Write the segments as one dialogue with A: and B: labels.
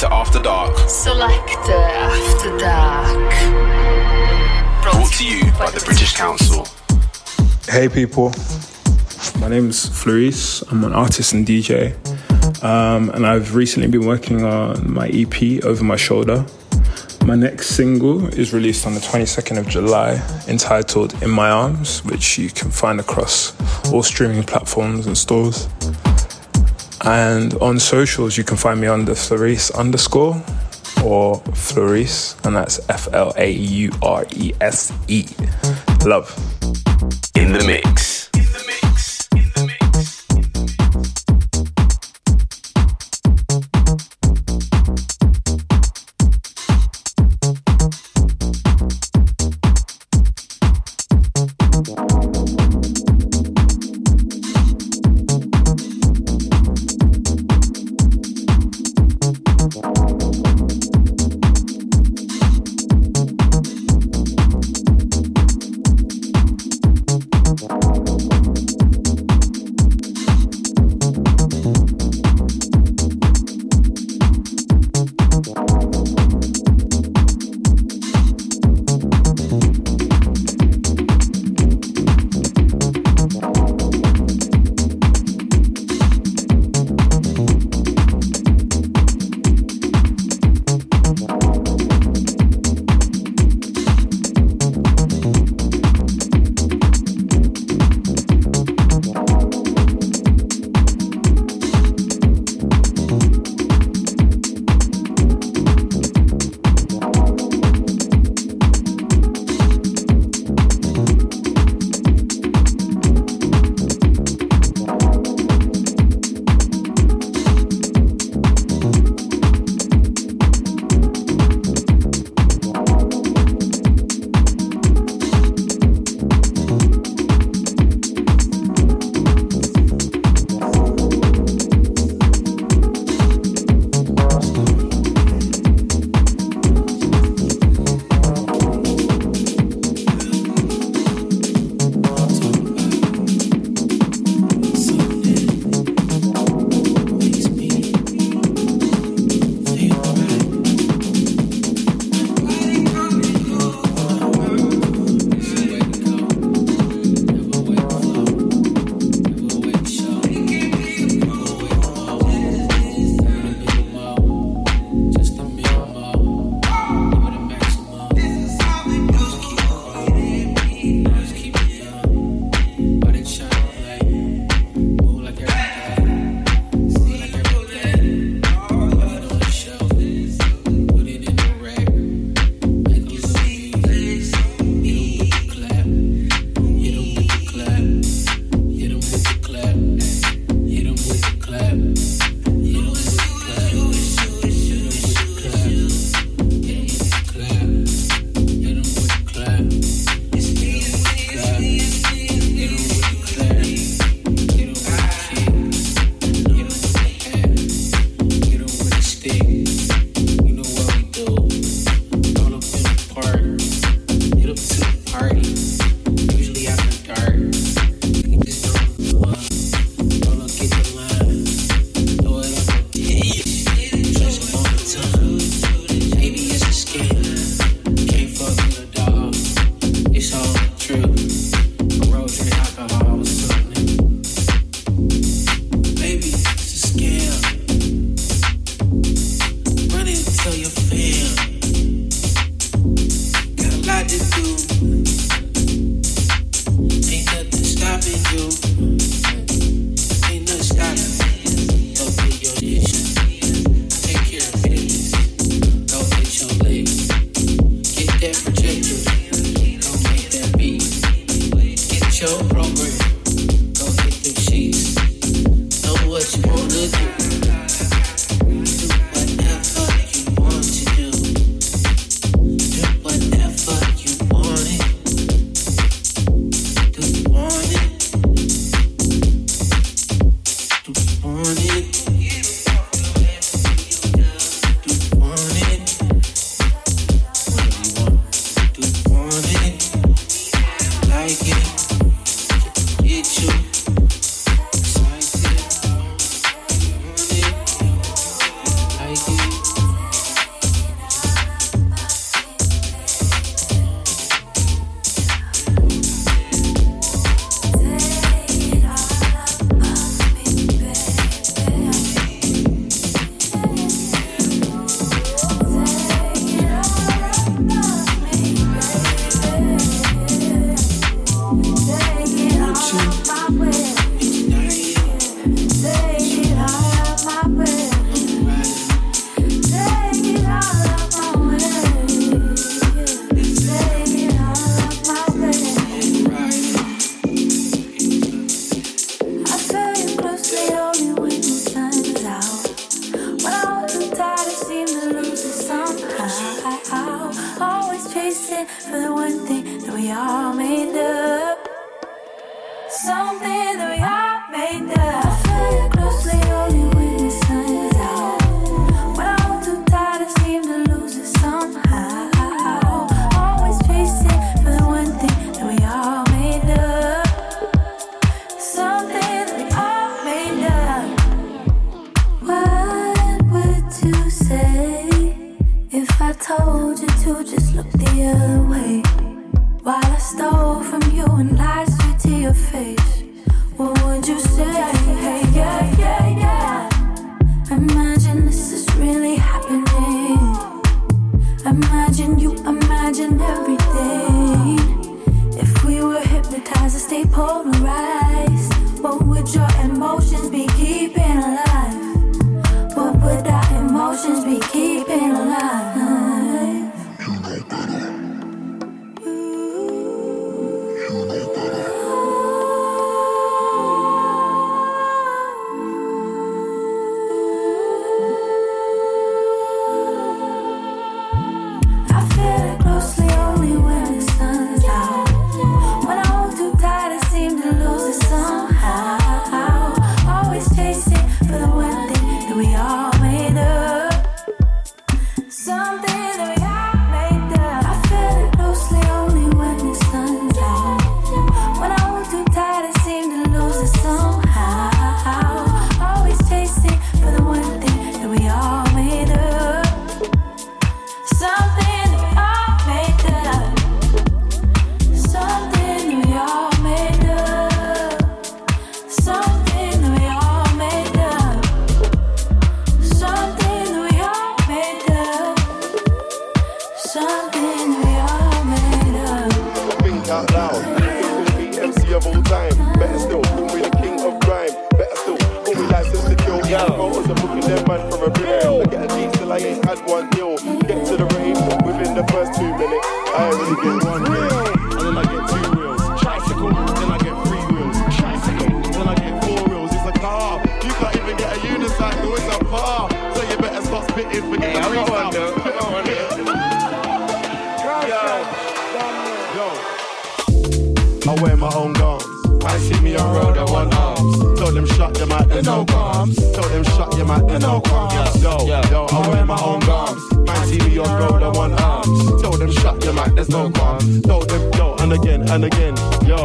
A: Selector After Dark.
B: Selector After Dark.
A: Brought to you by the British Council.
C: Hey people, my name's Flaurese. I'm an artist and DJ, um, and I've recently been working on my EP Over My Shoulder. My next single is released on the 22nd of July, entitled In My Arms, which you can find across all streaming platforms and stores. And on socials, you can find me under Flaurese underscore or Flaurese, and that's F L A U R E S E. Love.
A: In the mix.
D: Tell them, yo, and again, and again, yo.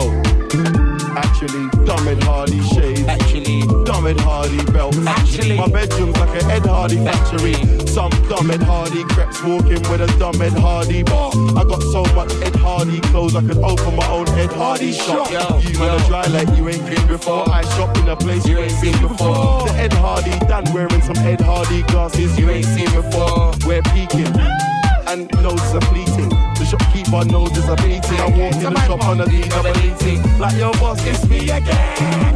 D: Actually, dumb Ed Hardy shades.
E: Actually,
D: Dumb Ed Hardy belts.
E: Actually.
D: my bedroom's like an Ed Hardy factory. Some dumb Ed Hardy creps walking with a dumb Ed Hardy bar. I got so much Ed Hardy clothes I could open my own Ed Hardy shop.
E: Yo,
D: you man
E: yo.
D: a dry like you ain't been before. I shop in a place you ain't seen before. The Ed Hardy Dan wearing some Ed Hardy glasses you ain't seen before. We're peaking and noses are fleeting. The shopkeeper noses are beating. I walk in the shop on a D-double-E-T. Like your boss, it's me again.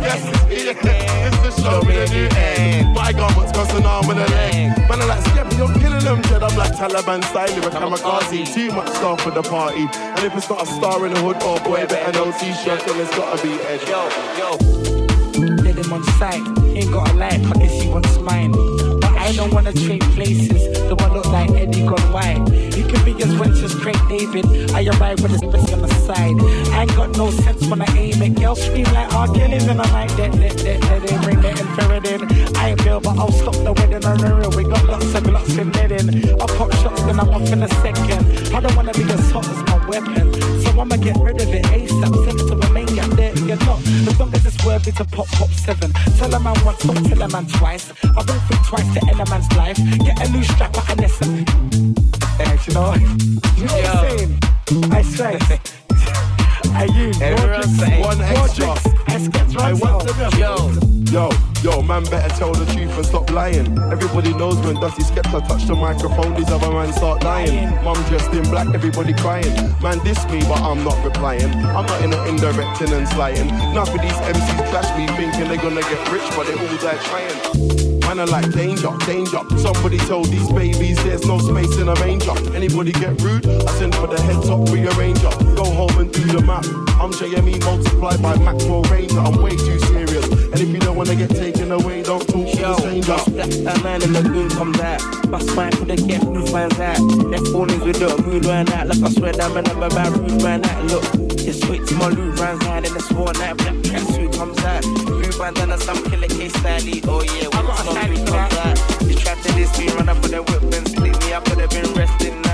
D: Yes, it's me again. It's the show me a new end. My garments cross an arm and a leg. Man, I like Skepta, you're killing them, Jed. I'm like Taliban style with a kamikaze. Too much stuff for the party. And if it's not a star in the hood, oh boy, better no t-shirt, then it's gotta be Ed.
E: yo, yo. Let him on sight. Ain't got a life, I guess he wants mine. I don't wanna trade places. The one look like Eddie gone white. He could be as rich as Craig David. I arrive with a space on the side. I ain't got no sense when I aim it. Girls scream like oh, R. Kelly's and I'm like that, that, that, that. They bring the infrared in. I ain't Bill, but I'll stop the wedding on the real. We got lots of lots in in. I pop shots, then I'm off in a second. I don't wanna be as hot as my weapon. So I'ma get rid of it ASAP. Send it to there. You're not. As long as it's worthy to pop, pop seven. Tell a man once, don't tell a man twice. I won't think twice to end a man's life. Get a new strap at an SM. Thanks, you know. You know what I'm saying? I swear. Are you?
D: Everyone say one extra.
E: Escapes
D: I
E: runs
D: want
E: out.
D: them.
E: Yo.
D: Yo, yo, man, better tell the truth and stop lying. Everybody knows when Dusty Skepta touch the microphone, these other man start dying. Mum dressed in black, everybody crying. Man, diss me, but I'm not replying. I'm not in indirecting and slying. None of these MCs clash me, thinking they're gonna get rich, but they all die trying. Man, I like danger, danger. Somebody tell these babies there's no space in a manger. Anybody get rude? I send for the head top rearranger. Go home and do the math. I'm JME multiplied by Maxwell Ranger. I'm way too serious. And if you don't wanna get taken away, don't talk to
F: Yo,
D: the stranger.
F: that, that man in the goon comes out. Bust mine for the get who finds out. Their phone is with the mood right out. Like I swear that man I'm about rude right now. Look, just wait till my loot runs out in the sworn night. Black tracksuit comes out. Blue bandana, some killer case style. Oh yeah, when the song comes out. You tried to this me, run up with the whip and split me. I could have been resting